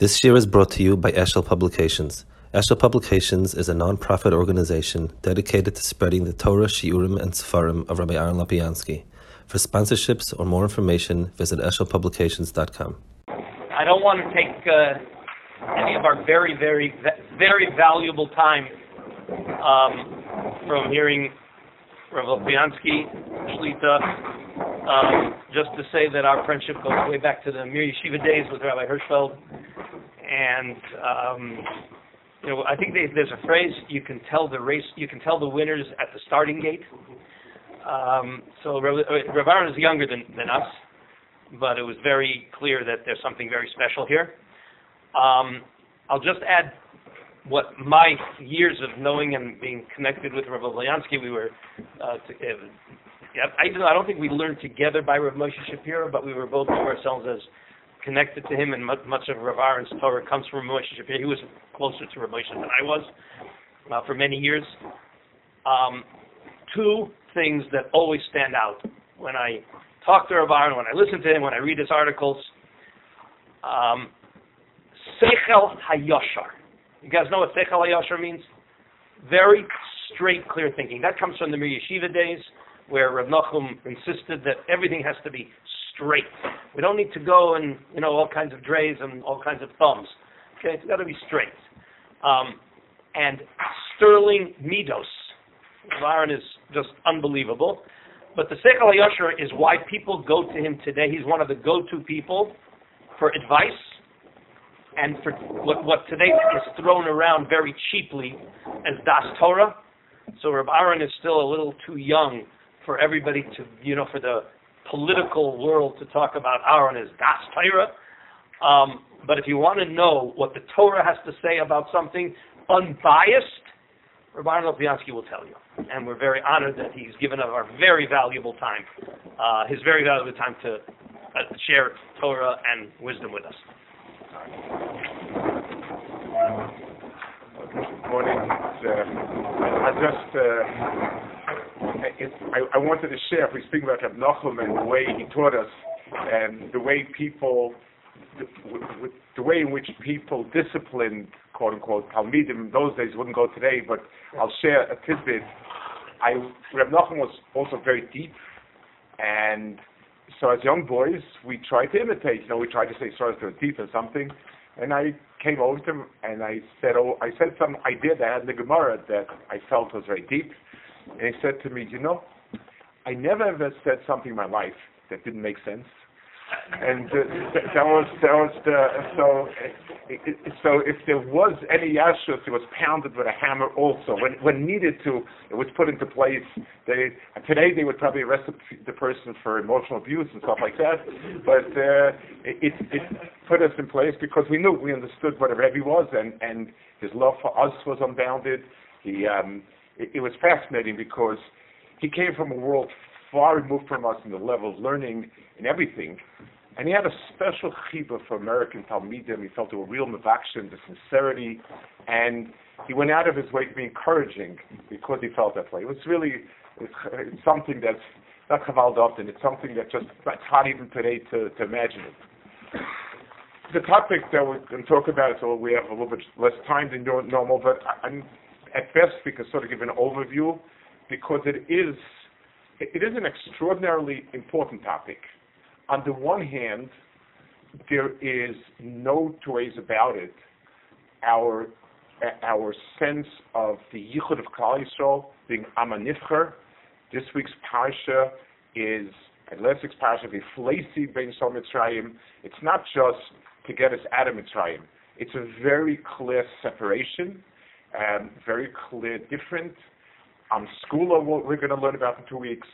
This year is brought to you by Eshel Publications. Eshel Publications is a non-profit organization dedicated to spreading the Torah, Shiurim, and Sefarim of Rabbi Aaron Lopiansky. For sponsorships or more information, visit eshelpublications.com. I don't want to take uh, any of our very, very, very valuable time um, from hearing Rabbi Lopiansky, Shlita, um, just to say that our friendship goes way back to the Mir Yeshiva days with Rabbi Hirschfeld and um, you know, I think they, there's a phrase you can tell the race, you can tell the winners at the starting gate. Um, so Rav Aaron is younger than, than us, but it was very clear that there's something very special here. Um, I'll just add what my years of knowing and being connected with Rabbi Lopiansky, we were. Uh, uh, yeah, I, I don't think we learned together by Rav Moshe Shapiro, but we were both to ourselves as connected to him, and much, much of Rav Aaron's Torah comes from Moshe Shapiro. He was closer to Rav Moshe than I was uh, for many years. Um, two things that always stand out when I talk to Rav Aaron, when I listen to him, when I read his articles. Um, Sechel Hayoshar. You guys know what Sechel Hayoshar means? Very straight, clear thinking. That comes from the Mir Yeshiva days, where Rav Nachum insisted that everything has to be straight. We don't need to go and you know all kinds of drays and all kinds of thumbs. Okay, it's got to be straight. Um, and sterling midos. Aaron is just unbelievable. But the Sechel Yashar is why people go to him today. He's one of the go-to people for advice and for what, what today is thrown around very cheaply as Das Torah. So Reb Aaron is still a little too young for everybody to, you know, for the political world to talk about Aaron as Das Torah. Um, but if you want to know what the Torah has to say about something unbiased, Rabbi Lopiansky will tell you. And we're very honored that he's given up our very valuable time, uh, his very valuable time to uh, share Torah and wisdom with us. Good morning. Uh, I just uh, I, I, wanted to share, if we speak about Reb Nachum and the way he taught us, and the way people, the, the way in which people disciplined, quote unquote, Talmidim in those days wouldn't go today, but I'll share a tidbit. I, Reb Nachum was also very deep, and so as young boys, we tried to imitate. You know, we tried to say sorry to deep or something, and I came over to him and I said, oh, I said some idea that I had in the Gemara that I felt was very deep. And he said to me, you know, I never ever said something in my life that didn't make sense. And uh, th- that was that was the so it, it, so if there was any yashus, it was pounded with a hammer. Also, when when needed to, it was put into place. They today they would probably arrest the, the person for emotional abuse and stuff like that. But uh, it, it put us in place because we knew we understood what a rebbe was, and and his love for us was unbounded. He um, it, it was fascinating because he came from a world far removed from us in the level of learning and everything. And he had a special chiba for American Talmidim. He felt a real mavakshin, the sincerity, and he went out of his way to be encouraging because he felt that way. It was really it's, it's something that's not chaval often. It's something that just it's hard even today to, to imagine it. The topic that we're going to talk about, so we have a little bit less time than normal, but I'm at best we can sort of give an overview because it is it is an extraordinarily important topic. On the one hand, there is no two about it. Our our sense of the Yichud of Klal Yisrael being Amanifcher. This week's parsha is and last week's parsha Viflesi Ben Sol Mitzrayim. It's not just to get us out of Mitzrayim. It's a very clear separation um, very clear, different. Um, school of what we're going to learn about in two weeks.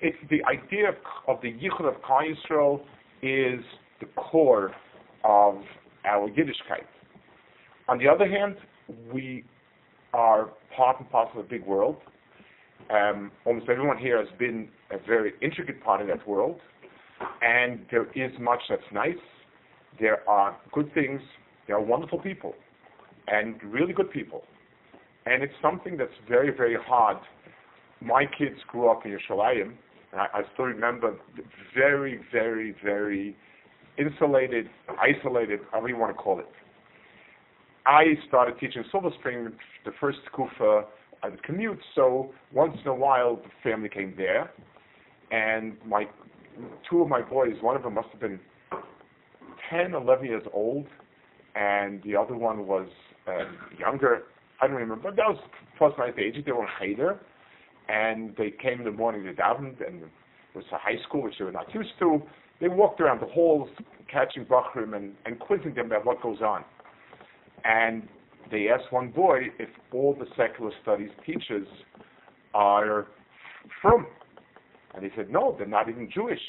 It's the idea of, of the Yichud of Klal Yisrael is the core of our Yiddishkeit. On the other hand, we are part and parcel of a big world. Um, almost everyone here has been a very intricate part of that world, and there is much that's nice. There are good things. There are wonderful people and really good people. And it's something that's very, very hard. My kids grew up in Yerushalayim, and I, I still remember very, very, very insulated, isolated, however you want to call it. I started teaching Silver Spring, the first kufa. Uh, I would commute, so once in a while the family came there, and my two of my boys, one of them must have been 10, 11 years old, and the other one was uh, younger. I don't remember, but that was plus my age. They were Cheder, and they came in the morning to davened, and it was a high school, which they were not used to. They walked around the halls, catching Bachrim and, and quizzing them about what goes on. And they asked one boy if all the secular studies teachers are from. And he said, no, they're not even Jewish.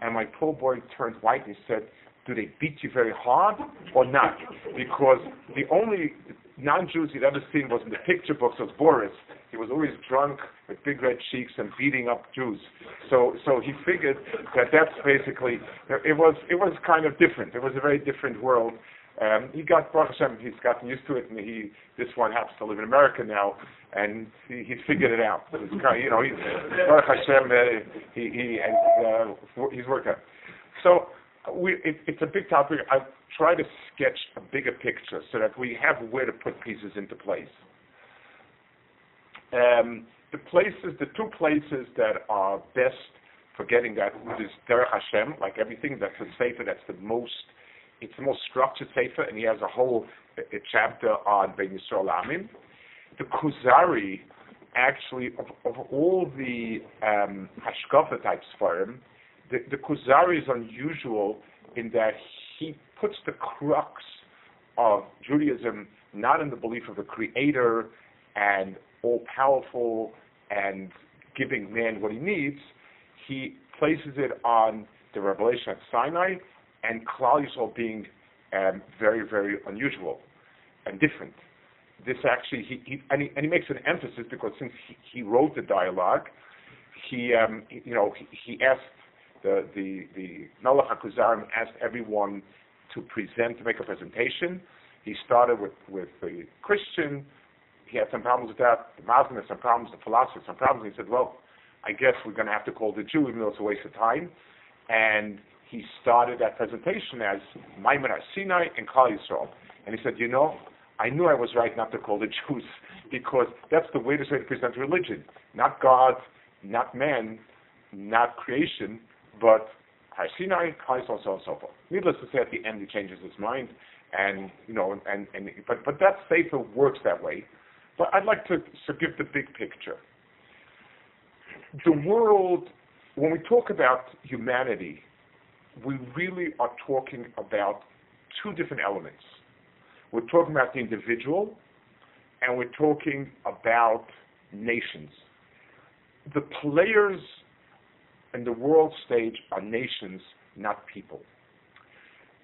And my poor boy turned white and he said, do they beat you very hard or not? Because the only non-Jews he'd ever seen was in the picture books of Boris. He was always drunk with big red cheeks and beating up Jews. So, so he figured that that's basically it was it was kind of different. It was a very different world. Um, he got Baruch Hashem, he's gotten used to it, and he this one happens to live in America now, and he, he's figured it out. It's kind of, you know, he's Baruch Hashem, uh, he he and uh, he's worked out. So we, it, it's a big topic. I try to sketch a bigger picture so that we have where to put pieces into place. Um, the places, the two places that are best for getting that is Derech Hashem, like everything. That's a sefer. That's the most. It's the most structured sefer, and he has a whole a, a chapter on Ben Yisrael Amin. The Kuzari, actually, of, of all the um, Hashkafa types for him, the, the Kuzari is unusual in that he puts the crux of Judaism not in the belief of a creator and all powerful and giving man what he needs. He places it on the revelation at Sinai and Klal Yisrael being um, very, very unusual and different. This actually, he, he, and, he, and he makes an emphasis because since he, he wrote the dialogue, he, um, you know, he, he asked the the the Melech HaKuzarim asked everyone to present to make a presentation. He started with with the Christian. He had some problems with that. The Muslim had some problems. The philosopher had some problems. He said, "Well, I guess we're going to have to call the Jew, even though it's a waste of time." And he started that presentation as Maimon Sinai and Klal Yisrael. And he said, "You know, I knew I was right not to call the Jews because that's the way to present religion. Not God, not man, not creation, but Har Sinai, so on, so on, so forth. Needless to say, at the end he changes his mind, and you know, and and but but that sefer works that way. But I'd like to, to give the big picture. The world, when we talk about humanity, we really are talking about two different elements. We're talking about the individual, and we're talking about nations. The players and the world stage are nations, not people.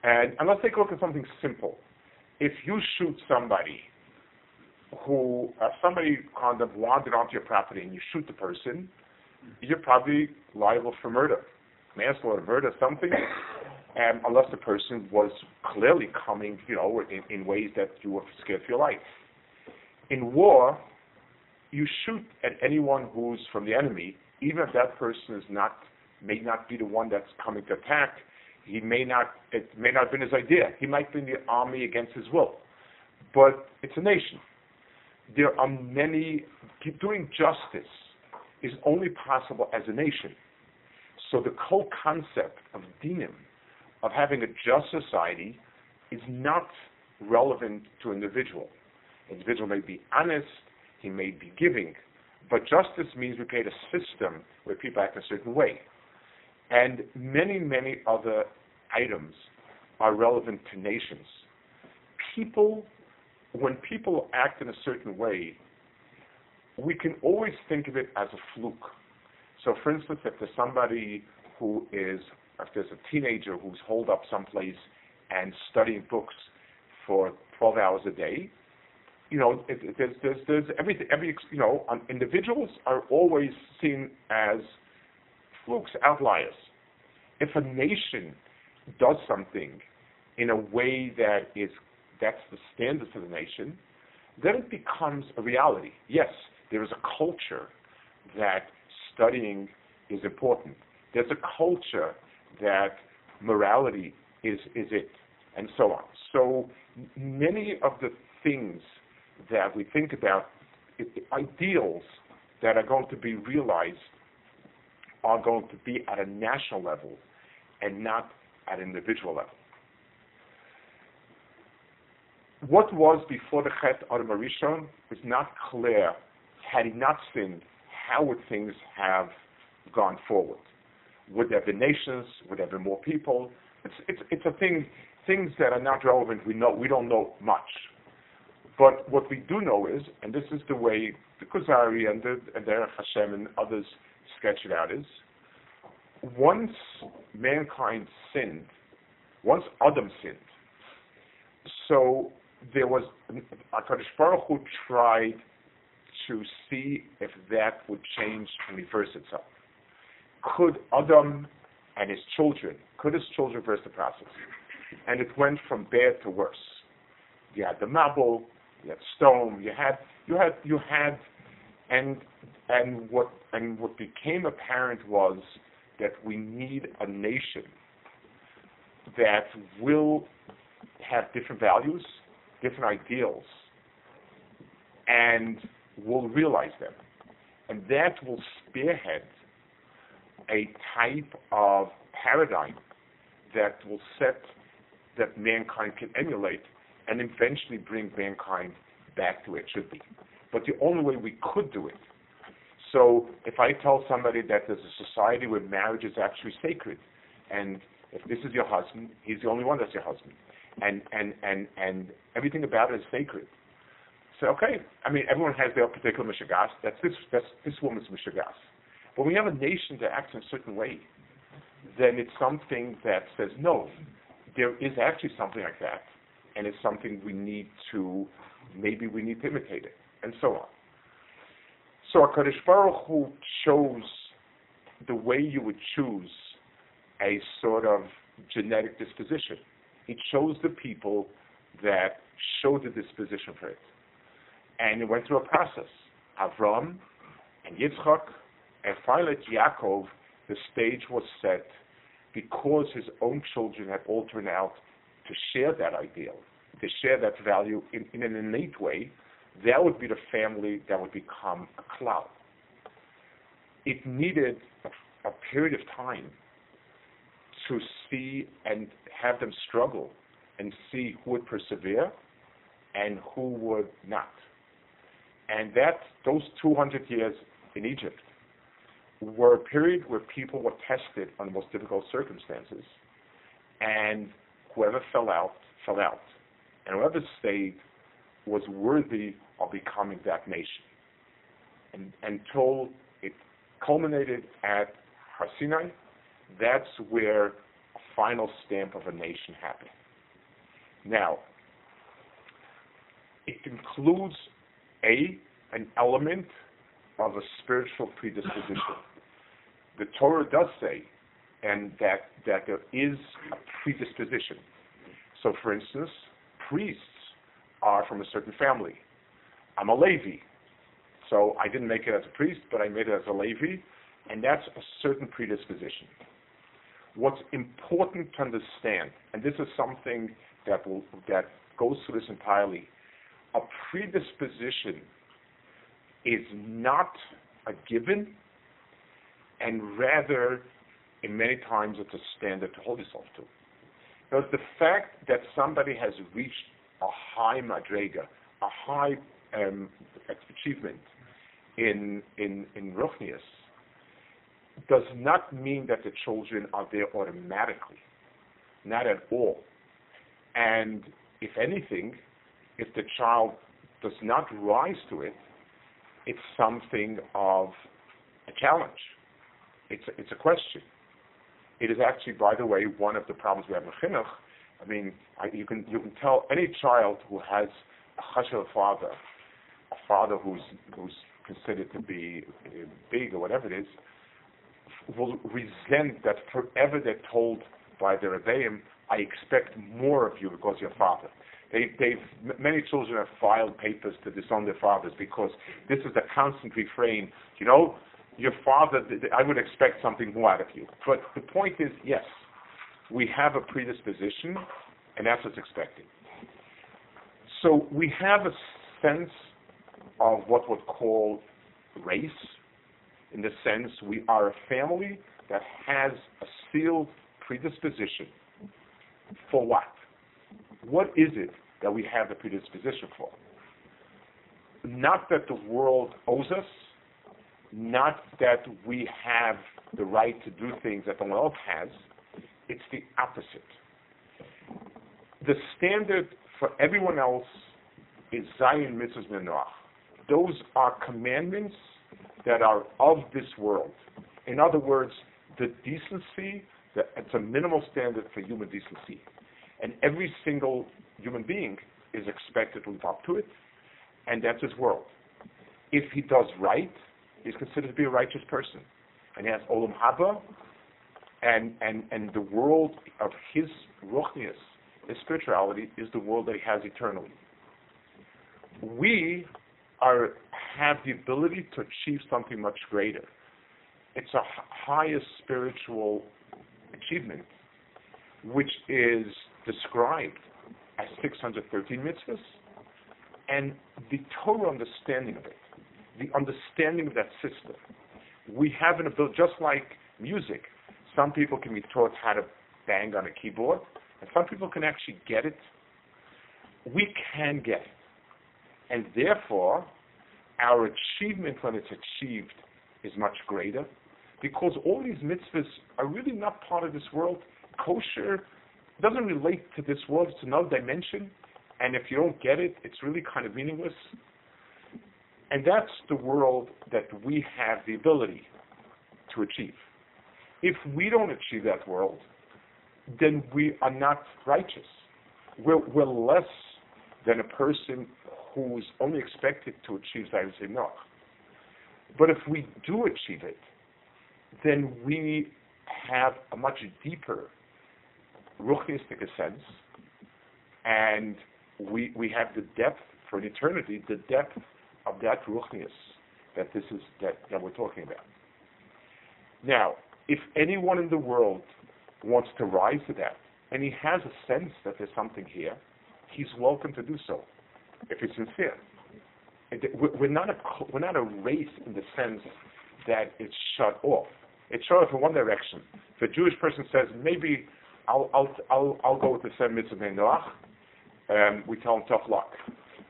And, and let's take a look at something simple. If you shoot somebody who, uh, somebody kind of wandered onto your property and you shoot the person, you're probably liable for murder, manslaughter, murder, something, and unless the person was clearly coming, you know, in, in ways that you were scared for your life. In war, you shoot at anyone who's from the enemy, even if that person is not may not be the one that's coming to attack, he may not it may not have been his idea. He might be in the army against his will. But it's a nation. There are many doing justice is only possible as a nation. So the whole concept of dinim, of having a just society, is not relevant to individual. Individual may be honest, he may be giving, but justice means we create a system where people act a certain way. And many, many other items are relevant to nations. People, when people act in a certain way, we can always think of it as a fluke. So, for instance, if there's somebody who is, if there's a teenager who's holed up someplace and studying books for 12 hours a day, you know, it, it, there's, there's, there's everything, every, you know, um, individuals are always seen as flukes, outliers. If a nation does something in a way that is, that's the standard for the nation, then it becomes a reality. Yes, there is a culture that studying is important. There's a culture that morality is, is it, and so on. So many of the things that we think about, ideals that are going to be realized, are going to be at a national level and not at an individual level. What was before the Chet Adam Arishon was not clear. Had he not sinned, how would things have gone forward? Would there be nations? Would there be more people? It's, it's, it's a thing, things that are not relevant. We know we don't know much. But what we do know is, and this is the way the Kuzari and the and Hashem and others sketch it out is, once mankind sinned, once Adam sinned, so there was Hakadosh Baruch Hu tried to see if that would change and reverse itself. Could Adam and his children, could his children reverse the process? And it went from bad to worse. You had the Mabul, you had stone, you had you had you had and and what and what became apparent was that we need a nation that will have different values, different ideals, and will realize them. And that will spearhead a type of paradigm that will set that mankind can emulate and eventually bring mankind back to where it should be. But the only way we could do it. So if I tell somebody that there's a society where marriage is actually sacred, and if this is your husband, he's the only one that's your husband, and and and and everything about it is sacred. So okay, I mean everyone has their particular mishagas. That's this that's this woman's mishagas. But when we have a nation that acts in a certain way, then it's something that says no, there is actually something like that, and it's something we need to maybe we need to imitate it, and so on. So HaKadosh Baruch Hu chose the way you would choose a sort of genetic disposition. He chose the people that showed the disposition for it. And it went through a process. Avram and Yitzchak and finally Yaakov, the stage was set because his own children had all turned out to share that ideal, to share that value in, in an innate way, that would be the family that would become a cloud. It needed a, a period of time to see and have them struggle and see who would persevere and who would not. And that those 200 years in Egypt were a period where people were tested on the most difficult circumstances, and whoever fell out, fell out. And whoever stayed was worthy of becoming that nation. And until it culminated at Har Sinai, that's where a final stamp of a nation happened. Now, it includes a an element of a spiritual predisposition. The Torah does say, and that that there is predisposition. So, for instance, priests are from a certain family. I'm a Levi, so I didn't make it as a priest, but I made it as a Levi, and that's a certain predisposition. What's important to understand, and this is something that will that goes through this entirely, a predisposition is not a given, and rather, in many times, it's a standard to hold yourself to. Because the fact that somebody has reached a high madrega, a high um, achievement in in in Ruchnius, does not mean that the children are there automatically. Not at all. And if anything, if the child does not rise to it, it's something of a challenge. It's a, it's a question. It is actually, by the way, one of the problems we have in chinuch. I mean, I, you can you can tell any child who has a chashav father, a father who's who's considered to be uh, big or whatever it is, will resent that forever they're told by the rebbeim, I expect more of you because you're father. They, they've many children have filed papers to disown their fathers because this is a constant refrain. You know, your father, I would expect something more out of you. But the point is, yes, we have a predisposition, and that's what's expected. So we have a sense of what would call race, in the sense we are a family that has a sealed predisposition for what? What is it that we have the predisposition for? Not that the world owes us, not that we have the right to do things that one else has. It's the opposite. The standard for everyone else is Zion Mitzvahs Menoach. Those are commandments that are of this world. In other words, the decency, the, it's a minimal standard for human decency. And every single human being is expected to live up to it, and that's his world. If he does right, he's considered to be a righteous person. And he has Olam Haba, and, and, and the world of his ruchnius, his spirituality, is the world that he has eternally. We are, have the ability to achieve something much greater. It's a highest spiritual achievement, which is described as 613 mitzvahs, and the total understanding of it, the understanding of that system. We have an ability, just like music, some people can be taught how to bang on a keyboard, and some people can actually get it. We can get it. And therefore, our achievement when it's achieved is much greater because all these mitzvahs are really not part of this world. Kosher doesn't relate to this world, it's another dimension. And if you don't get it, it's really kind of meaningless. And that's the world that we have the ability to achieve. If we don't achieve that world, then we are not righteous. We're, we're less than a person who's only expected to achieve Zayim Noach. But if we do achieve it, then we have a much deeper ruchnistic sense, and we we have the depth for an eternity, the depth of that ruchnius that this is that, that we're talking about. Now, if anyone in the world wants to rise to that, and he has a sense that there's something here, he's welcome to do so, if he's sincere. We're not a we're not a race in the sense that it's shut off. It's shut off in one direction. If a Jewish person says maybe I'll I'll I'll, I'll go with the seven mitzvah Noach, um, we tell him tough luck,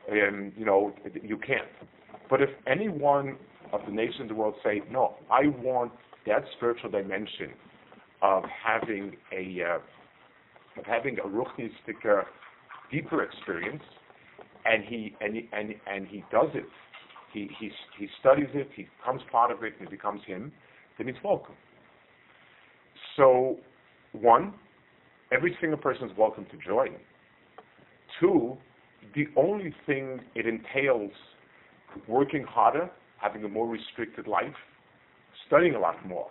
and you know you can't. But if anyone of the nations of the world say no, I want that spiritual dimension of having a uh, of having a ruchnistic deeper experience, and he and he, and and he does it. He he he studies it. He becomes part of it. And it becomes him. Then he's welcome. So, one, every single person is welcome to join. Two, the only thing it entails working harder, having a more restricted life, studying a lot more.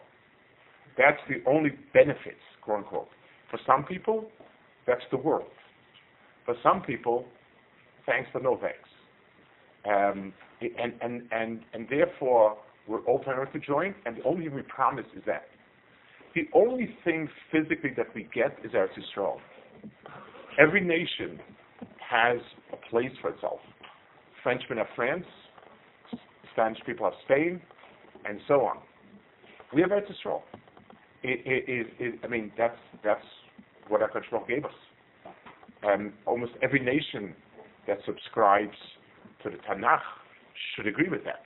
That's the only benefits, quote unquote. For some people, that's the world. For some people, thanks but no thanks. Um, and, and, and, and therefore, we're all open to join, and the only thing we promise is that. The only thing physically that we get is Eretz Yisrael. Every nation has a place for itself. Frenchmen have France, Spanish people have Spain, and so on. We have Eretz Yisrael. It, it, it, I mean, that's that's what HaKadosh gave us. Um, almost every nation that subscribes to the Tanakh should agree with that.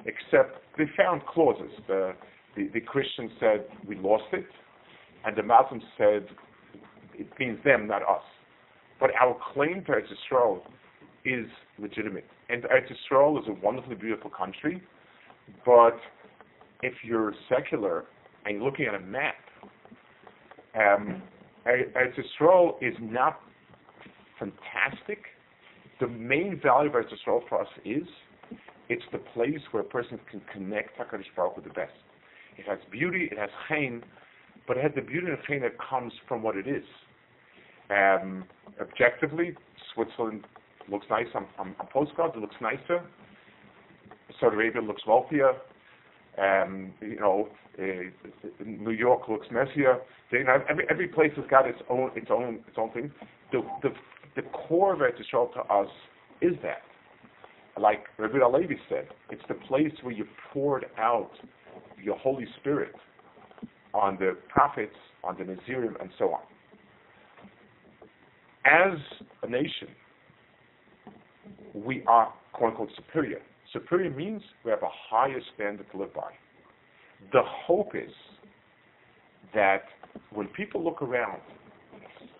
Except they found clauses. The, the, the Christians said we lost it, and the Muslims said it means them, not us. But our claim to Eretz Yisrael is legitimate. And Eretz Yisrael is a wonderfully beautiful country, but if you're secular and you're looking at a map, um, Eretz Yisrael is not fantastic. The main value of Eretz Yisrael for us is it's the place where a person can connect HaKadosh Baruch with the best. It has beauty, it has chain, but it has the beauty and chain that comes from what it is. Um, objectively, Switzerland looks nice on, on, on postcards, it looks nicer. Saudi Arabia looks wealthier. Um, you know, uh, New York looks messier. They, you know, every every place has got its own its own its own thing. The the the core of it to show to us is that, like Rabbi Levi said, it's the place where you poured out your Holy Spirit on the prophets, on the Nazirim, and so on. As a nation, we are quote unquote superior. Superior means we have a higher standard to live by. The hope is that when people look around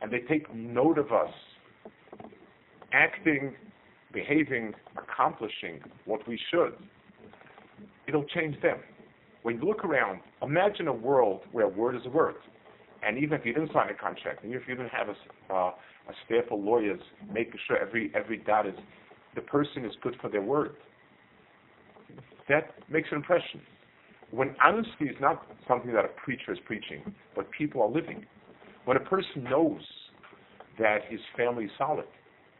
and they take note of us acting, behaving, accomplishing what we should, it'll change them. When you look around, imagine a world where a word is a word. And even if you didn't sign a contract, even if you didn't have a, uh, a staff of lawyers making sure every every dot is the person is good for their word. That makes an impression. When honesty is not something that a preacher is preaching, but people are living. When a person knows that his family is solid,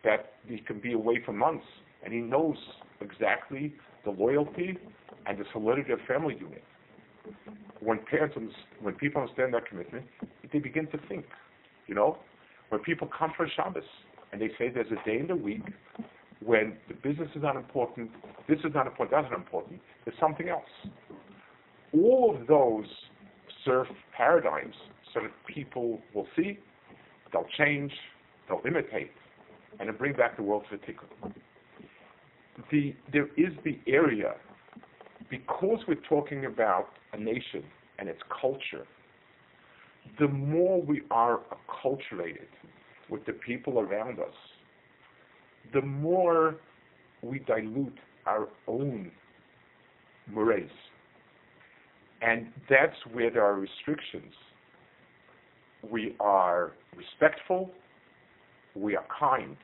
that he can be away for months, and he knows exactly the loyalty and the solidity of family unit. When parents, when people understand that commitment, they begin to think. You know, when people come for Shabbos and they say there's a day in the week when the business is not important, this is not important, that's not important, there's something else. All of those serve paradigms so that people will see, they'll change, they'll imitate, and then bring back the world to the. The, there is the area, because we're talking about a nation and its culture, the more we are acculturated with the people around us, the more we dilute our own mores. And that's where there are restrictions. We are respectful, we are kind,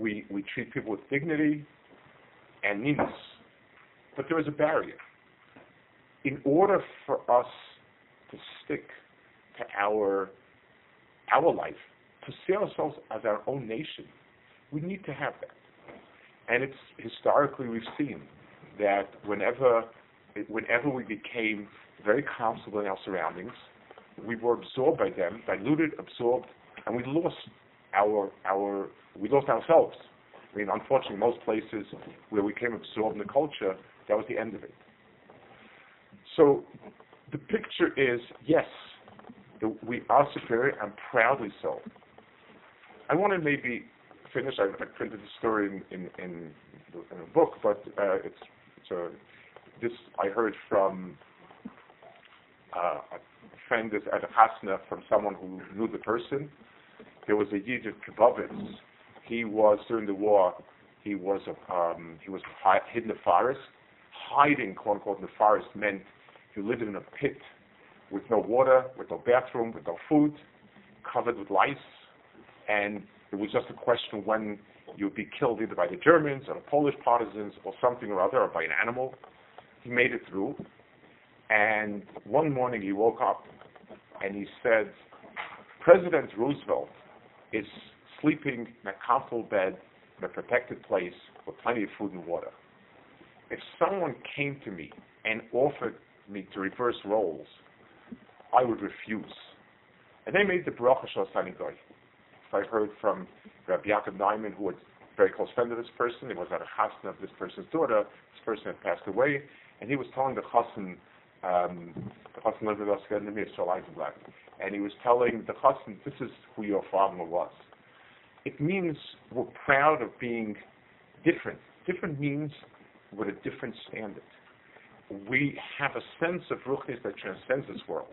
we, we treat people with dignity and neatness. But there is a barrier. In order for us to stick to our our life, to see ourselves as our own nation, we need to have that. And it's historically we've seen that whenever whenever we became very comfortable in our surroundings, we were absorbed by them, diluted, absorbed, and we lost our our we lost ourselves. I mean, unfortunately, most places where we became absorbed in the culture, that was the end of it. So the picture is yes, we are superior and proudly so. I want to maybe finish. I, I printed the story in, in, in, in a book, but uh, it's, it's a, this I heard from uh, a friend at Hasna from someone who knew the person. There was a Yid Kibovitz. He was during the war. He was um, he was hi- hidden in the forest. Hiding, quote unquote, in the forest meant you lived in a pit with no water, with no bathroom, with no food, covered with lice, and it was just a question when you'd be killed either by the Germans or the Polish partisans or something or other, or by an animal. He made it through, and one morning he woke up and he said, President Roosevelt is sleeping in a comfortable bed in a protected place with plenty of food and water. If someone came to me and offered me to reverse roles, I would refuse. And they made the bracha shal Goy. I heard from Rabbi Yaakov Naiman, who was a very close friend of this person. It was at a chasna of this person's daughter. This person had passed away, and he was telling the chassan, um, the chassan lived with us in the Eisenblatt, and he was telling the chassan, this is who your father was. It means we're proud of being different. Different means with a different standard. We have a sense of ruchnis that transcends this world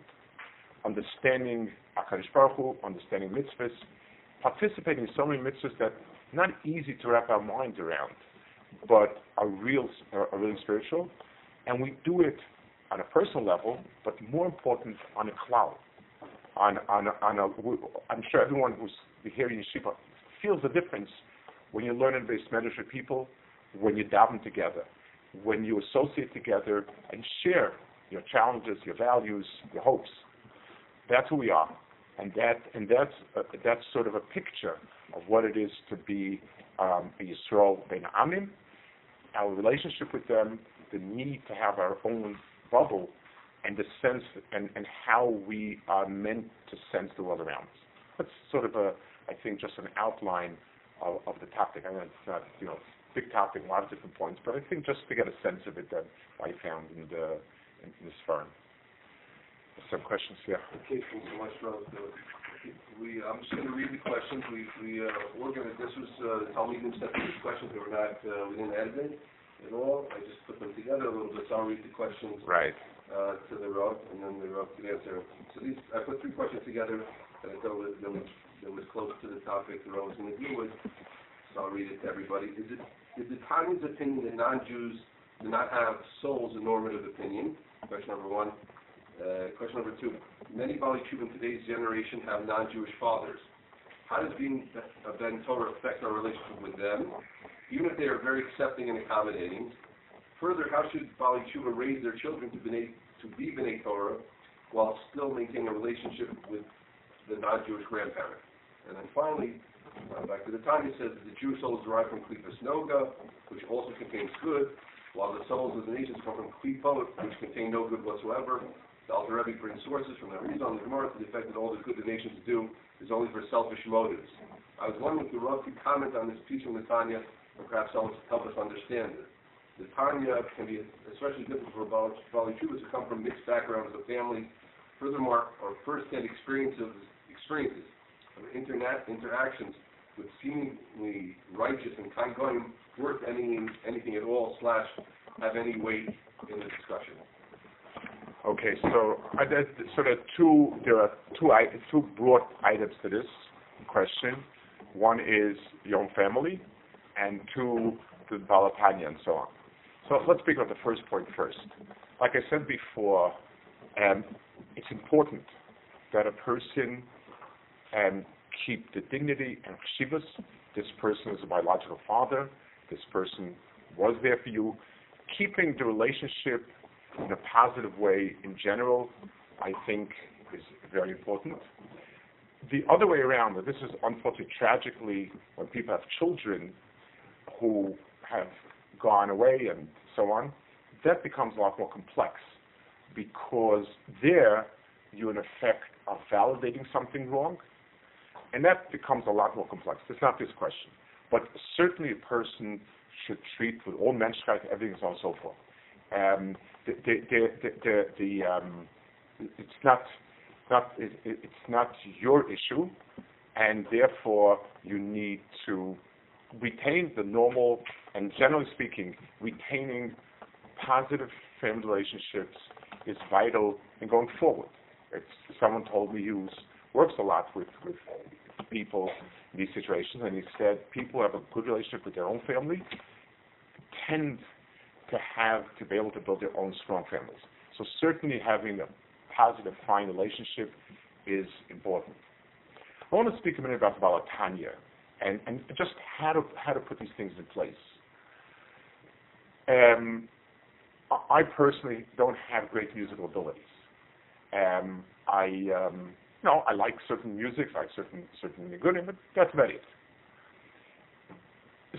understanding HaKadosh Baruch Hu, understanding mitzvahs, participating in so many mitzvahs that not easy to wrap our minds around, but are real, are really spiritual, and we do it on a personal level, but more important on a cloud. On, on, on a, I'm sure everyone who's here in Yeshiva feels the difference when you learn in base with people, when you daven together, when you associate together and share your challenges, your values, your hopes. That's who we are, and that and that's uh, that's sort of a picture of what it is to be um, a Yisrael ben Amim. Our relationship with them the need to have our own bubble and the sense and, and how we are meant to sense the world around us. That's sort of a, I think, just an outline of, of the topic. I know it's not, you know, big topic, a lot of different points, but I think just to get a sense of it that I found in the in, in this firm. Some questions here. Okay, thanks so much, Rob. We, I'm just going to read the questions. We, we, uh, we're going to, this was, uh, Talmud sent these questions. They were not, uh, we didn't edit it at all. I just put them together a little bit, so I'll read the questions. Right. Uh, to the Rav, and then the Rav could answer. So these, I put three questions together that I thought was, that was, that was close to the topic the Rav was going to deal with. So I'll read it to everybody. Is it, is the Tanya's opinion that non-Jews do not have souls a normative opinion? Question number one. Uh, question number two. Many Bali in today's generation have non-Jewish fathers. How does being a Ben Torah affect our relationship with them, even if they are very accepting and accommodating? Further, how should Baalei Teshuva raise their children to, to be B'nai Torah while still maintaining a relationship with the non-Jewish grandparent? And then finally, uh, back to the he says that the Jewish soul is derived from Klippas Noga, which also contains good, while the souls of the nations come from Klipot, which contain no good whatsoever. The Alter Rebbe brings sources from the Rizal and the Gemara to the effect that all the good the nations do is only for selfish motives. I was wondering if the Rav could comment on this piece from the Tanya, and perhaps help, help us understand it. The Tanya can be especially difficult for Bali Chubas who come from mixed backgrounds of family. Furthermore, our first-hand experiences, experiences of internet interactions with seemingly righteous and kind going worth anything, anything at all, slash, have any weight in the discussion. Okay, so uh, so there are two there are two two broad items to this question. One is your own family, and two the Balatanya and so on. So let's speak about the first point first. Like I said before, um, it's important that a person um, keep the dignity and chivas. This person is a biological father. This person was there for you. Keeping the relationship in a positive way in general, I think, is very important. The other way around, this is unfortunately tragically when people have children who have gone away and so on, that becomes a lot more complex because there you in effect are validating something wrong, and that becomes a lot more complex. It's not this question, but certainly a person should treat with all menschlichkeit, everything so on and so forth. Um, the, the, the, the, um, it's not not it, it's not your issue, and therefore you need to retain the normal and generally speaking, retaining positive family relationships is vital in going forward. It's, someone told me who works a lot with, with people in these situations, and he said people who have a good relationship with their own family tend to have to be able to build their own strong families. So certainly having a positive, fine relationship is important. I want to speak a minute about Balatanya and, and just how to how to put these things in place. Um, I personally don't have great musical abilities. Um, I, um, you know, I like certain music, I certain certain good, but that's about it.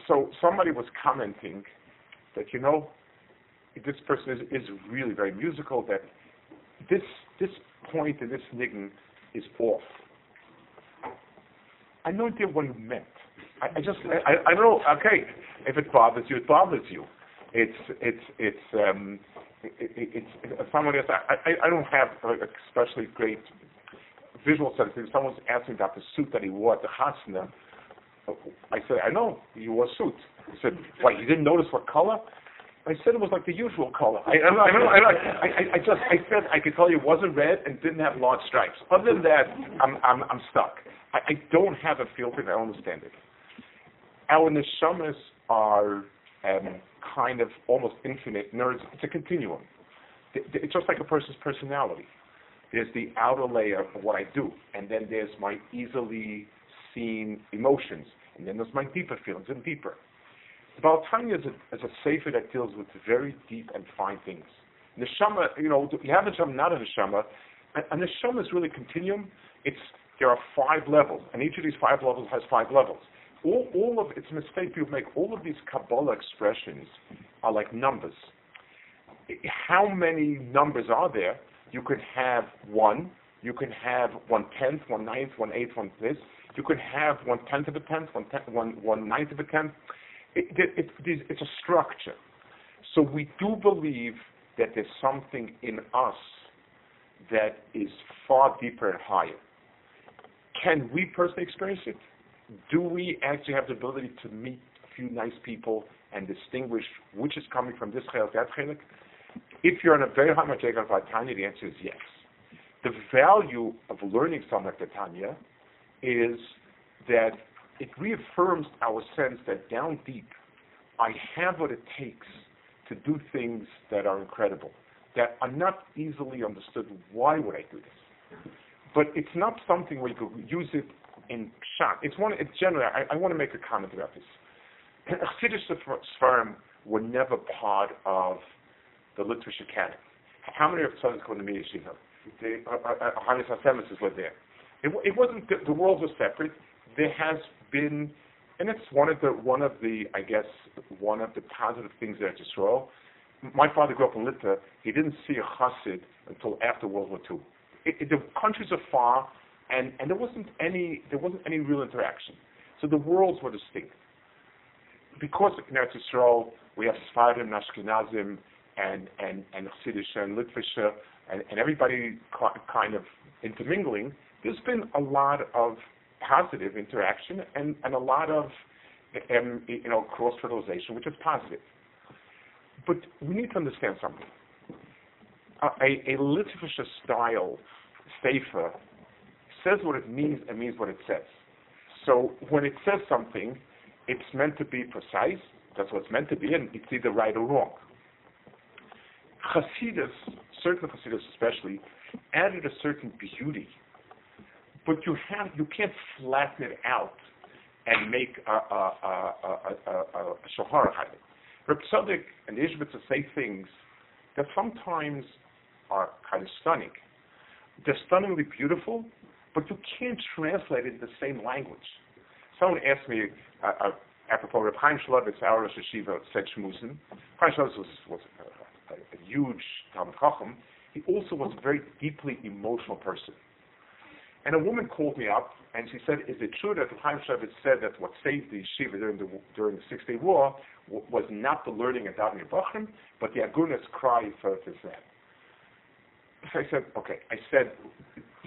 So somebody was commenting that you know this person is, is really very musical. That this this point in this niggin is off. I no idea what he meant. I, I just I, I don't know. Okay, if it bothers you, it bothers you it's it's it's um, it, it's, it's somebody else. I, I I don't have like, especially great visual sense. If someone's asking about the suit that he wore at the Hasna, I said, I know he wore a suit. He said, why? You didn't notice what color? I said it was like the usual color. I, I, I, I, I, just, I said I could tell you it wasn't red and didn't have large stripes. Other than that, I'm, I'm, I'm stuck. I, I don't have a feel for it. I don't understand it. Our neshamas are um, kind of almost infinite nerds. It's a continuum. It's just like a person's personality. There's the outer layer of what I do, and then there's my easily seen emotions, and then there's my deeper feelings and deeper. Baal HaTanya is a, is a sefer that deals with very deep and fine things. Neshama, you know, you have a neshama, not a neshama. A, a neshama is really a continuum. It's there are five levels, and each of these five levels has five levels all, all of it's a mistake people make. All of these Kabbalah expressions are like numbers. how many numbers are there? You could have one, you can have one tenth, one ninth, one eighth, one this. You could have one tenth of a tenth, one tenth, one one ninth of a tenth. It, it, it, it's a structure. So we do believe that there's something in us that is far deeper and higher. Can we personally experience it? Do we actually have the ability to meet a few nice people and distinguish which is coming from this chelik, that chelik? If you're on a very high madrega of Tanya, the answer is yes. The value of learning something like the Tanya is that it reaffirms our sense that down deep, I have what it takes to do things that are incredible, that are not easily understood. Why would I do this? But it's not something where you could use it in shot. It's one. It's generally. I, I want to make a comment about this. Chassidish Sfarim were never part of the literature canon. How many of sons go to the Yeshiva? The uh, uh, uh there. It, it wasn't. The, the worlds were separate. There has been, and it's one of the one of the I guess one of the positive things that Yisrael. My father grew up in Litva. He didn't see a chassid until after World War II. It, it, the countries are far, and, and there wasn't any there wasn't any real interaction. So the worlds were distinct. Because in Eretz Yisrael we have Sfardim, Ashkenazim, and and and Chassidish and Litvisha, and, and everybody kind of intermingling. There's been a lot of positive interaction and, and a lot of um, you know cross fertilization, which is positive. But we need to understand something. A, a, Litvisha style sefer says what it means and means what it says. So when it says something, it's meant to be precise. That's what it's meant to be, and it's either right or wrong. Hasidus, certain Hasidus especially, added a certain beauty, but you have you can't flatten it out and make a, a, a, a, a, shahar Reb and Ishbitz say things that sometimes are kind of stunning. They're stunningly beautiful, but you can't translate it in the same language. Someone asked me, uh, uh, apropos of Chaim Shmulevitz, our Rosh Hashiva, said Shmulevitz was, was a, huge Talmud Chacham. He also was a very deeply emotional person. And a woman called me up and she said, "Is it true that Chaim Shmulevitz said that what saved the yeshiva during the during the Six Day War was not the learning of davening Bachrim, but the agunas cry for Israel?" So I said, "Okay." I said,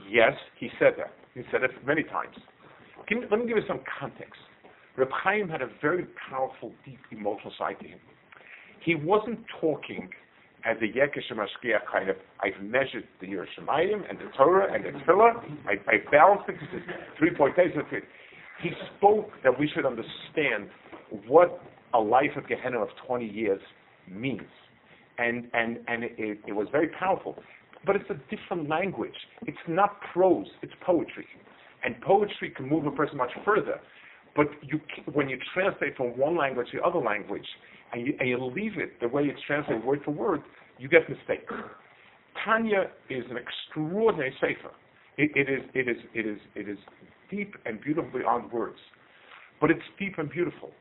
"Yes, he said that. He said it many times." Me, let me give you some context. Reb Chaim had a very powerful, deep emotional side to him. He wasn't talking as a Yekish Mashkiach kind of, I've measured the Yerushalayim and the Torah and the Tefillah, I, I balanced it, three point eight. He spoke that we should understand what a life of Gehenna of 20 years means. And, and, and it, it was very powerful. But it's a different language. It's not prose, it's poetry. And poetry can move a person much further. But you, when you translate from one language to the other language, and you, and you leave it the way it's translated word for word, you get mistakes. Tanya is an extraordinary sefer. It, it, is, it, is, it, is, it is deep and beautiful beyond words. But it's deep and beautiful.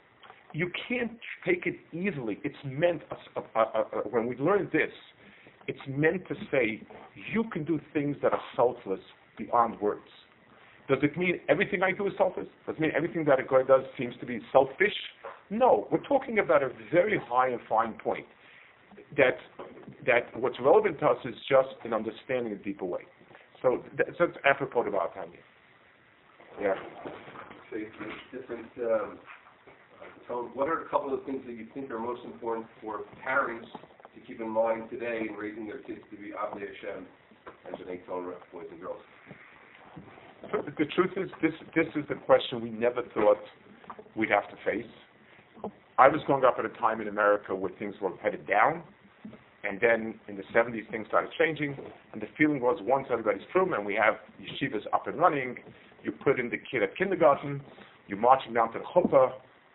You can't take it easily. It's meant, uh, uh, uh, when we learn this, it's meant to say you can do things that are selfless beyond words. Does it mean everything I do is selfish? Does it mean everything that a guy does seems to be selfish? No, we're talking about a very high and fine point. That that what's relevant to us is just an understanding in a deeper way. So that's, that's apropos about Tanya. Yeah. So different. Um, so, what are a couple of things that you think are most important for parents to keep in mind today in raising their kids to be Abnei Hashem and B'nai Torah, boys and girls? The truth is, this this is the question we never thought we'd have to face. I was growing up at a time in America where things were headed down, and then in the 70s things started changing, and the feeling was once everybody's through and we have yeshivas up and running, you put in the kid at kindergarten, you're marching down to the chuppah,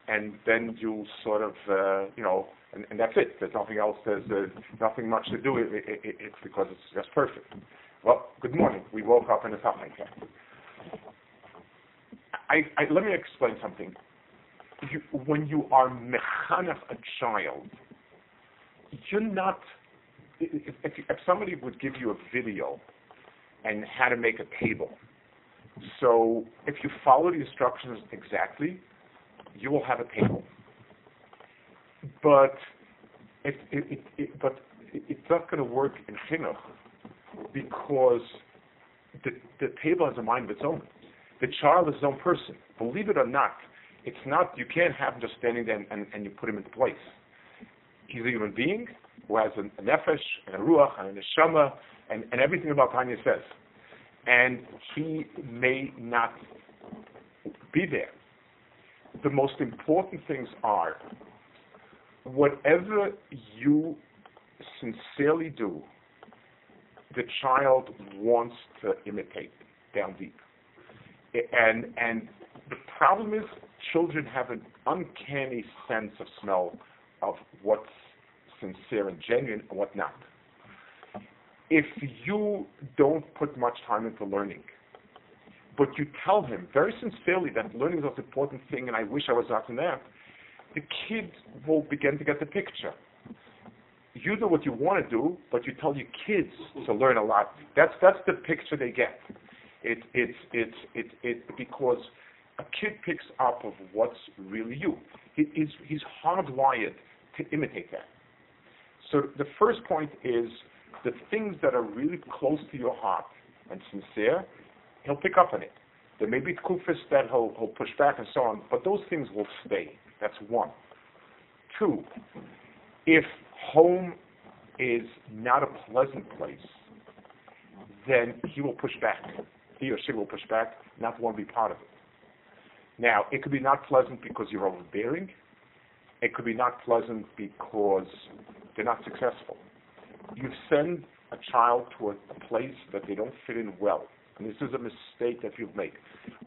and then you sort of, uh, you know, and, and that's it. There's nothing else. There's uh, nothing much to do. It, it, it, it's because it's just perfect. Well, good morning. We woke up in a something. I, I, let me explain something. You, when you are mechanech a child, you're not if, if, if somebody would give you a video and how to make a table, so if you follow the instructions exactly, you will have a table. But it, it, it, it but it's not going to work in chinuch because the, the table has a mind of its own. The child is his own person. Believe it or not, it's not, you can't have him just standing there and, and, and you put him into place. He's a human being who has a, a nefesh and a ruach and a neshama and, and everything about Tanya says. And he may not be there. The most important things are whatever you sincerely do, the child wants to imitate down deep. And and the problem is children have an uncanny sense of smell of what's sincere and genuine and what not. If you don't put much time into learning, but you tell him very sincerely that learning is the important thing and I wish I was out in that, the kid will begin to get the picture. You do what you want to do, but you tell your kids to learn a lot. That's that's the picture they get. It, it's it's it, it because a kid picks up of what's really you. He, he's he's hardwired to imitate that. So the first point is the things that are really close to your heart and sincere, he'll pick up on it. There may be kufis that he'll, he'll push back and so on, but those things will stay. That's one. Two, if home is not a pleasant place, then he will push back. He or she will push back, not want to be part of it. Now, it could be not pleasant because you're overbearing. It could be not pleasant because they're not successful. You send a child to a, a place that they don't fit in well and this is a mistake that you make.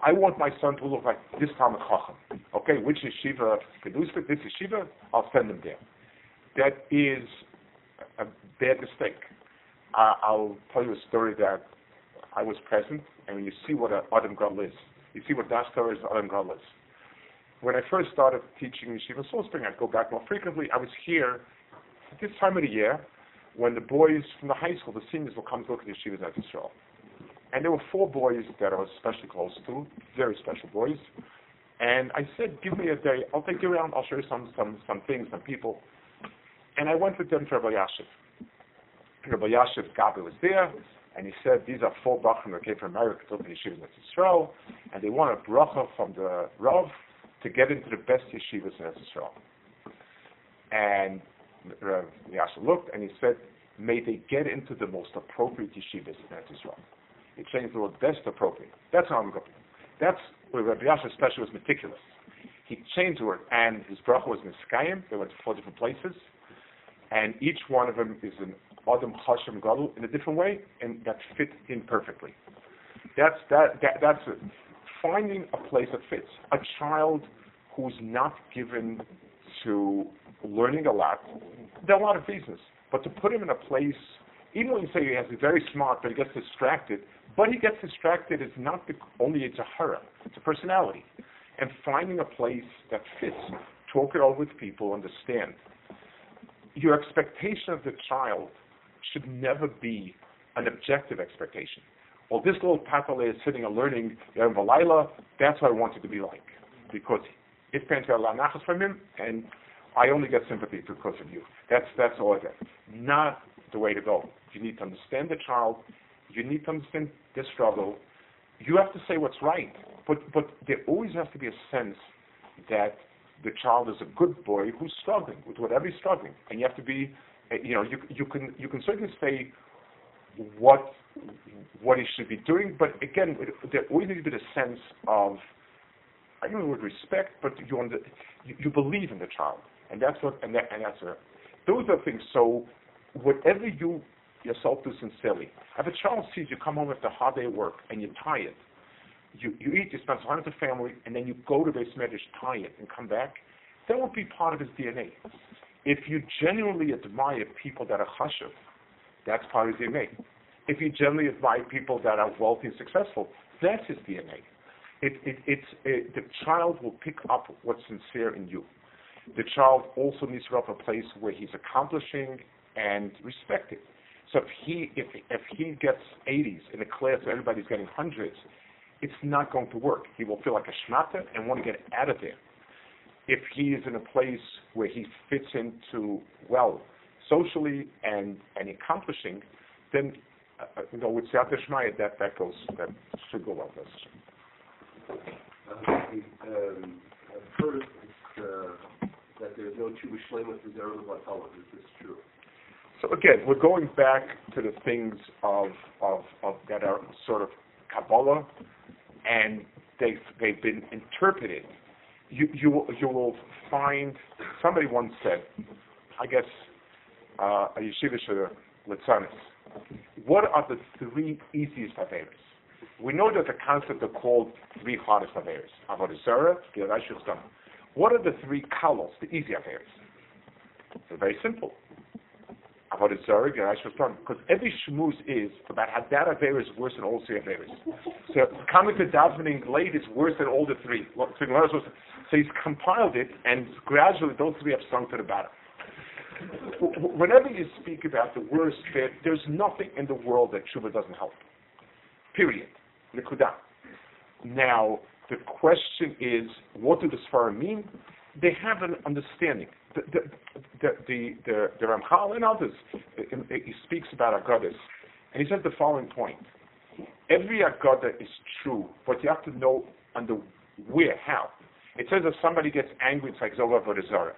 I want my son to look like this Talmud Chacham. Okay, which yeshiva produce it? This yeshiva, I'll send him there. That is a bad mistake. Uh, I'll tell you a story that I was present, and you see what Adam Gadol is, you see what story is Adam Gadol is. When I first started teaching Yeshiva Silver Spring, I'd go back more frequently. I was here at this time of the year when the boys from the high school, the seniors, will come to look at Yeshivas at Israel. And there were four boys that I was especially close to, very special boys. And I said, give me a day. I'll take you around. I'll show you some, some, some things, some people. And I went with them to Rav Elyashiv. Rav Elyashiv Gabi was there, and he said, these are four Bachim that came from America to the Yeshivas in Israel, and they want a bracha from the Rav to get into the best yeshivas in Israel. And Rav Elyashiv looked, and he said, may they get into the most appropriate yeshivas in Israel. He changed the word best appropriate. That's how I'm going. That's where Rabbi Yasha especially was meticulous. He changed the word, and his bracha was Miskayim. They went to four different places, and each one of them is an Adam Hashem Gadol in a different way, and that fits in perfectly. That's that, that that's it. Finding a place that fits. A child who's not given to learning a lot, there are a lot of reasons, but to put him in a place even when you say he has a very smart, but he gets distracted, but he gets distracted is not the, only it's a hurry, it's a personality. And finding a place that fits, talk it over with people, understand. Your expectation of the child should never be an objective expectation. Well, this little patale is sitting and learning Yom Valayla, that's what I want it to be like. Because it's going to allow nachas from him, and I only get sympathy because of you. That's that's all I get. Not the way to go. You need to understand the child. You need to understand the struggle. You have to say what's right, but but there always has to be a sense that the child is a good boy who's struggling with whatever he's struggling, and you have to be, Uh, you know, you you can you can certainly say what what he should be doing, but again, there always needs to be a sense of I don't know with respect, but you, under, you you believe in the child, and that's what and that and that's a those are things. So whatever you yourself do sincerely. If a child sees you come home after a hard day at work and you're tired, you, you eat, you spend time with the family, and then you go to base medrash tired and come back, that won't be part of his DNA. If you genuinely admire people that are chashuv, that's part of his DNA. If you genuinely admire people that are wealthy and successful, that's his DNA. It, it, it's, it, the child will pick up what's sincere in you. The child also needs to have a place where he's accomplishing and respected. So if he if if he gets 80s in a class where everybody's getting hundreds, it's not going to work. He will feel like a schmata and want to get out of there. If he is in a place where he fits into well socially and and accomplishing, then uh, you know with Siyata Shmaya that that goes that should go well. This. Uh, um, I've heard uh, that there's no Shlema for Zerah Batala. Is this true? So again, we're going back to the things of, of, of that are sort of Kabbalah, and they've they've been interpreted. You you you will find somebody once said, I guess, uh, a yeshiva litzanis. What are the three easiest averis? We know that the concept are called three hardest Stam. What are the three kalos, the easy averis? They're very simple. Avodah Zarah, Stam. Because every shmuz is about how that aver is worse than all three averis. So coming to davening late is worse than all the three. So he's compiled it, and gradually those three have sunk to the bottom. Whenever you speak about the worst bit, there's nothing in the world that tshuva doesn't help. Period. Nikuda. Now, the question is, what do the Sfarim mean? They have an understanding. The, the, the, the, the, the Ramchal and others, he speaks about Agadas, and he says the following point. Every Agada is true, but you have to know under where, how. It says if somebody gets angry, it's like Zola Vodazara.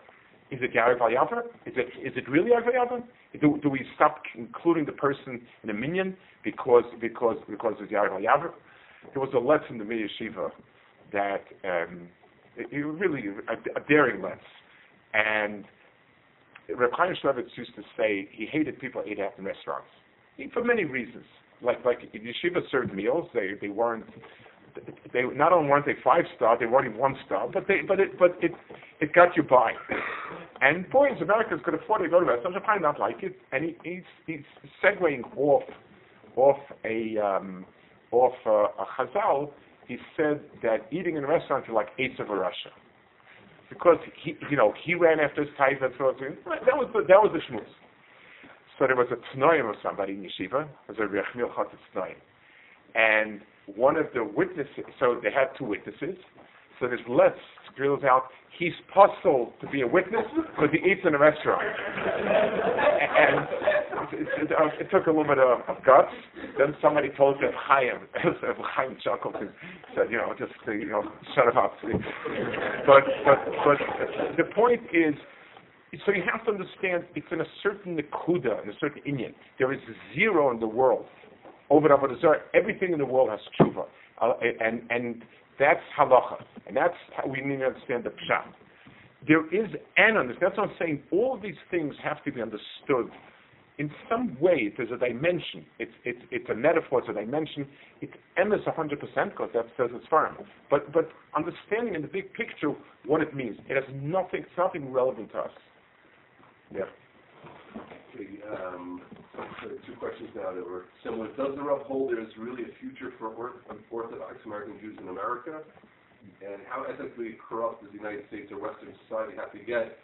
Is it Gary Valyava? Is it is it really Valyava? Do, do we stop including the person in a minion because because because it's Gary Valyava? There was a lesson in the Yeshiva that um, it really a, a daring let's. And Reb Chaim Shmulevitz used to say he hated people ate out in restaurants he, for many reasons. Like like yeshiva served meals, they they weren't they not only weren't they five star, they weren't even one star, but they but it but it it got you by. And boys, Americans could afford to go to restaurants. I not like it, and he, he's he's segueing off off a um, off a, a Chazal he said that eating in a restaurant is like eights of a Russia. Because he, you know, he ran after his type and so that was the, that was the shmuz. So there was a tnoim of somebody in yeshiva, was a rechmil tnoim, and one of the witnesses. So they had two witnesses. So this let's drills out. He's puzzled to be a witness because he eats in a restaurant, and it, it, it, took a little bit of, of guts. Then somebody told him Chaim, Chaim chuckled and said, you know, just you know, shut up. But but but the point is. So you have to understand it's in a certain nekuda, in a certain inyan. There is zero in the world. Over Avodah Zarah, everything in the world has tshuva. Uh, and, and that's halacha. And that's how we need to understand the pshat. There is an understanding. That's what I'm saying. All these things have to be understood in some way, there's a dimension. It's, it's, it's a metaphor, it's a dimension. It's emes 100% because that says it's firm. But, but understanding in the big picture what it means. It has nothing, it's nothing relevant to us. Yeah. Okay, um, two questions now that were similar. Does the Rav hold there is really a future for Orthodox American Jews in America? And how ethically corrupt does the United States or Western society have to get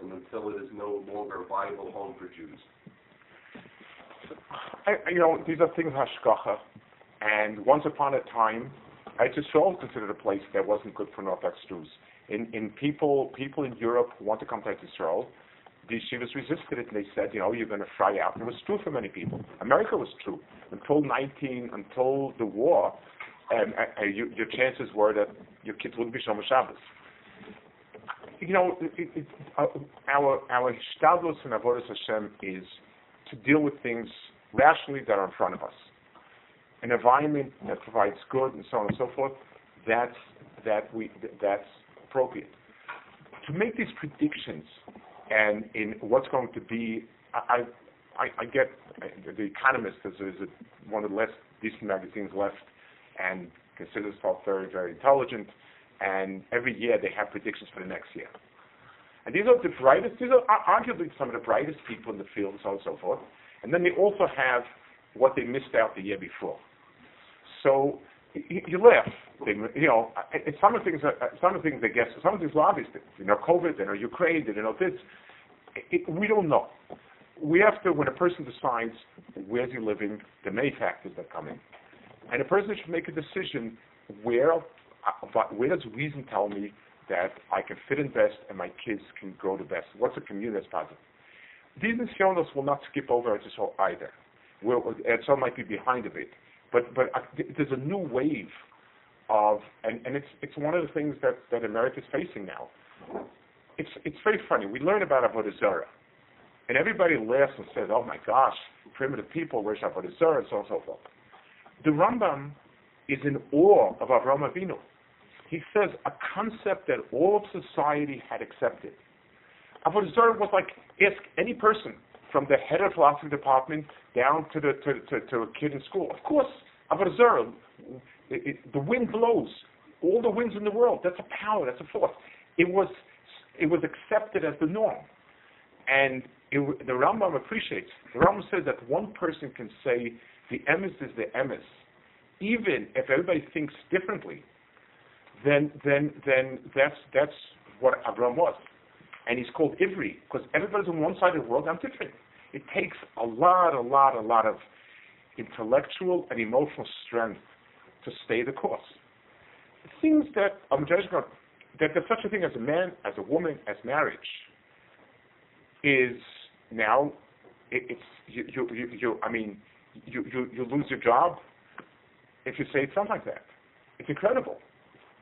and until it is no longer a viable home for Jews? I, you know, these are things hashkacha. And once upon a time, just Yisrael considered a place that wasn't good for Orthodox Jews. In, in people, people in Europe who want to come to Israel, the yeshivas resisted it and they said, you know, you're going to fry out. And it was true for many people. America was true. Until 19, until the war, um, uh, you, your chances were that your kids wouldn't be Shomer Shabbos. You know, it, it, uh, our our hishtadlus and avodas Hashem is to deal with things rationally that are in front of us. An environment that provides good and so on and so forth, that's, that we, that's appropriate. To make these predictions and in what's going to be, I, I, I get The Economist is, is one of the less decent magazines left and considers itself very, very intelligent. And every year they have predictions for the next year. And these are the brightest, these are arguably some of the brightest people in the field and so on and so forth. And then they also have what they missed out the year before. So you, you laugh. They, you know, some of the things, some of the things they guess, some of the things are obvious. They know COVID, they know Ukraine, they know this. It, we don't know. we have to, when a person decides where's he living, the many factors that come in. And a person should make a decision where, uh, where does reason tell me that I can fit in best and my kids can grow the best? What's a community that's positive? These nisyonos will not skip over this whole either. We're, and some might be behind a bit. But, but uh, there's a new wave of, and, and it's, it's one of the things that, that America is facing now. It's, it's very funny. We learn about Avodah and everybody laughs and says, oh my gosh, primitive people worship Avodah and so on and so forth. The Rambam is in awe of Avraham Avinu. He says a concept that all of society had accepted. Avodah was like, ask any person from the head of philosophy department down to the to, to, to a kid in school. Of course, Avodah the wind blows. All the winds in the world, that's a power, that's a force. It was, it was accepted as the norm. And it, the Rambam appreciates. The Rambam says that one person can say the emes is the emes, even if everybody thinks differently. Then, then, then that's that's what Abraham was, and he's called Ivri because everybody's on one side of the world. I'm different. It takes a lot, a lot, a lot of intellectual and emotional strength to stay the course. Things that I'm judging on, that there's such a thing as a man, as a woman, as marriage is now it, it's you, you, you, you I mean you, you, you lose your job if you say it sounds like that. It's incredible,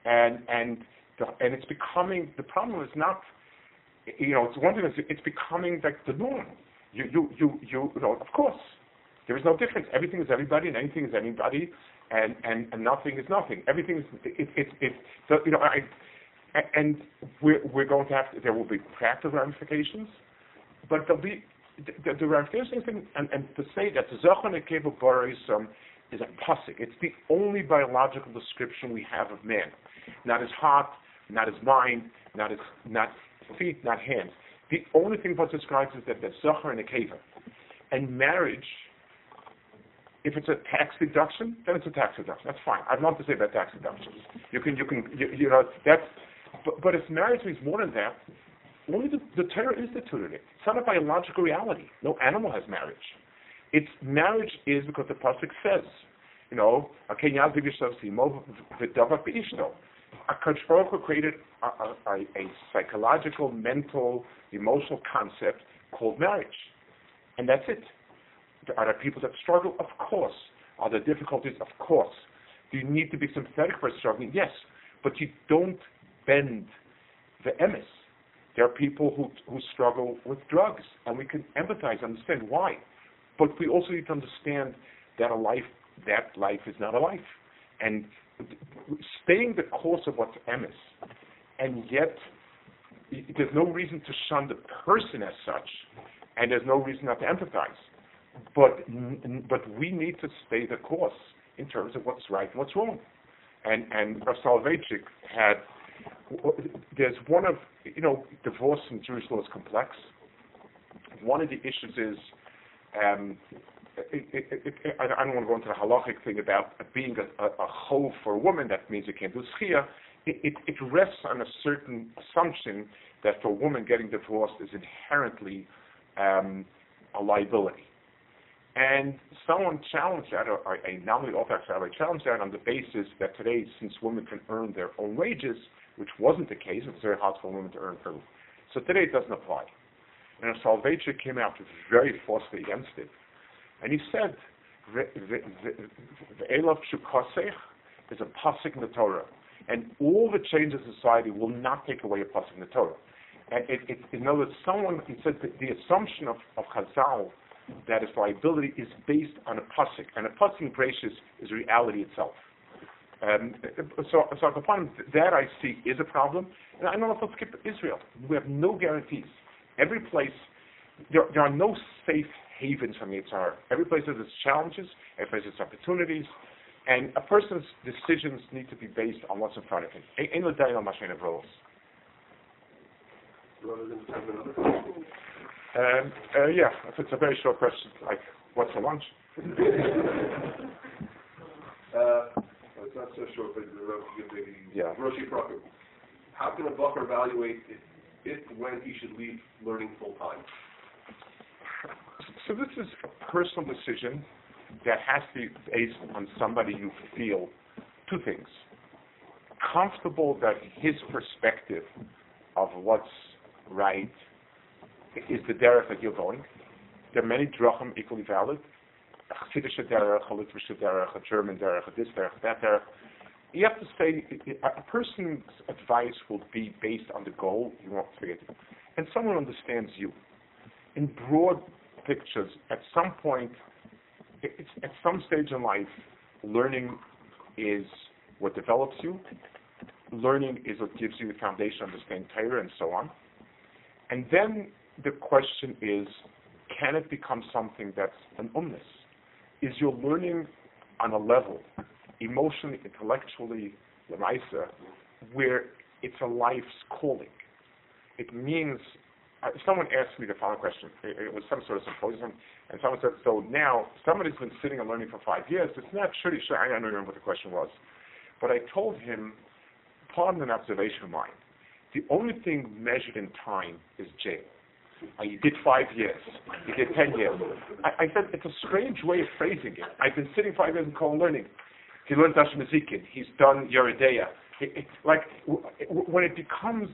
and and and it's becoming the problem is not you know it's one thing it's becoming like the norm. You you you you, you know of course there is no difference. Everything is everybody and anything is anybody, and and, and nothing is nothing. Everything is it it, it so you know I and we're we're going to have to, there will be practical ramifications but there'll be the, the Rav thing, and, and to say that Zochon Ekeva Borisum is a pasuk. It's the only biological description we have of man. Not his heart, not his mind, not his not feet, not hands. The only thing what describes is that there's Zochar and Ekeva. And marriage, if it's a tax deduction, then it's a tax deduction. That's fine. I'd love to say about tax deductions. You can, you can, you, you know, that's, but, but if marriage means more than that, only the, the Torah instituted it. It's not a biological reality. No animal has marriage. It's marriage is because the pasuk says, you know, a Baruch created a, a, a, psychological, mental, emotional concept called marriage, and that's it. Are there people that struggle? Of course. Are there difficulties? Of course. Do you need to be sympathetic for struggling? Yes, but you don't bend the emes there are people who, who struggle with drugs, and we can empathize, understand why. But we also need to understand that a life, that life is not a life. And staying the course of what's emes, and yet there's no reason to shun the person as such, and there's no reason not to empathize. But but we need to stay the course in terms of what's right and what's wrong. And and Soloveitchik had there's one of, you know, divorce in Jewish law is complex. One of the issues is, um, I don't want to go into the halachic thing about being a, a, a chov for a woman, that means you can't do schia. It, it, rests on a certain assumption that for a woman getting divorced is inherently um, a liability. And someone challenged that, or a nominally Orthodox rabbi challenged that on the basis that today, since women can earn their own wages, which wasn't the case. It was very hard for women to earn food. So today it doesn't apply. And Soloveitchik came out very forcefully against it. And he said, Ve'elav Shukosech is a pasuk in the Torah. And all the changes in society will not take away a pasuk in the Torah. And it, it, in other words, someone, he said that the assumption of, of Chazal that is liability is based on a pasuk. And a pasuk in gracious is reality itself. Um, so, so the point that I see is a problem. And I don't know if I'll skip Israel. We have no guarantees. Every place, there, there are no safe havens from the Yitzhar. Every place has its challenges, every place has its opportunities, and a person's decisions need to be based on what's in front of him. In the day on machine of roles. Um, uh, yeah, if it's a very short question, like what's for lunch? uh, it's not so short, but maybe yeah. Roshi Prakum. How can a buffer evaluate if, if when he should leave learning full time? So this is a personal decision that has to be based on somebody you feel two things. Comfortable that his perspective of what's right is the derech that you're going. There are many drachim equally valid. A Chassidish derech, a Litvish derech, a German derech, a this derech, that derech. You have to say, a person's advice will be based on the goal you want to get, and someone understands you. In broad pictures, at some point, at some stage in life, learning is what develops you. Learning is what gives you the foundation to understand Torah and so on. And then the question is, can it become something that's an umnus? Is your learning on a level, emotionally, intellectually, lemaisa, where it's a life's calling? It means uh, someone asked me the following question. It, it, was some sort of symposium, and someone said, "So now somebody's been sitting and learning for five years. It's not sure. sure I don't remember what the question was, but I told him, pardon an observation of mine. The only thing measured in time is jail. Uh, you did five years. You did ten years. I, I said it's a strange way of phrasing it. I've been sitting five years in Kol learning. He learned Dash He's done Yoreh De'ah. It, it, like w- when it becomes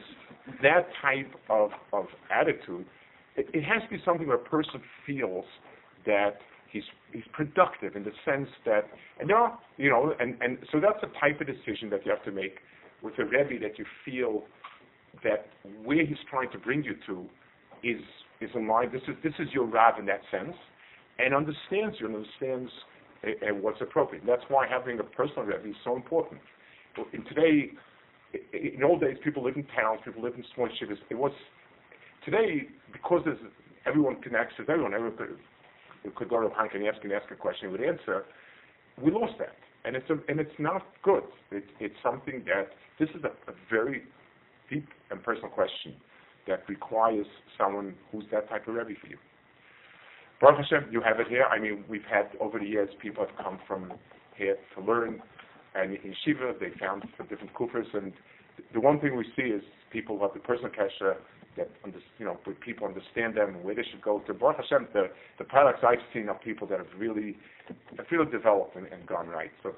that type of, of attitude, it, it has to be something where a person feels that he's he's productive in the sense that and there are you know and and so that's the type of decision that you have to make with a rebbe that you feel that where he's trying to bring you to is is in line. This is this is your rav in that sense, and understands you and understands uh, uh, what's appropriate. And that's why having a personal rebbe is so important. In today, in old days, people lived in towns, people lived in small shivas. It was today because there's everyone can access everyone. Everyone could, go to a and ask and ask a question, would answer. We lost that, and it's a, and it's not good. It, it's something that this is a, a very deep and personal question that requires someone who's that type of Rebbe for you. Baruch Hashem, you have it here. I mean, we've had over the years people have come from here to learn, and in Shiva they found different kufers, and the one thing we see is people who have the personal kasha that under, you know people understand them and where they should go to. Baruch Hashem, the the products I've seen are people that have really have really developed and, and gone right. So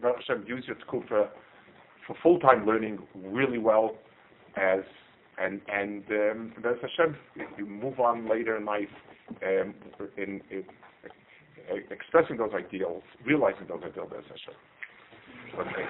Baruch Hashem, use your tkufa for full time learning really well as and and um, Hashem, you move on later in life um, in, in, in expressing those ideals, realizing those ideals, Baruch Hashem. Okay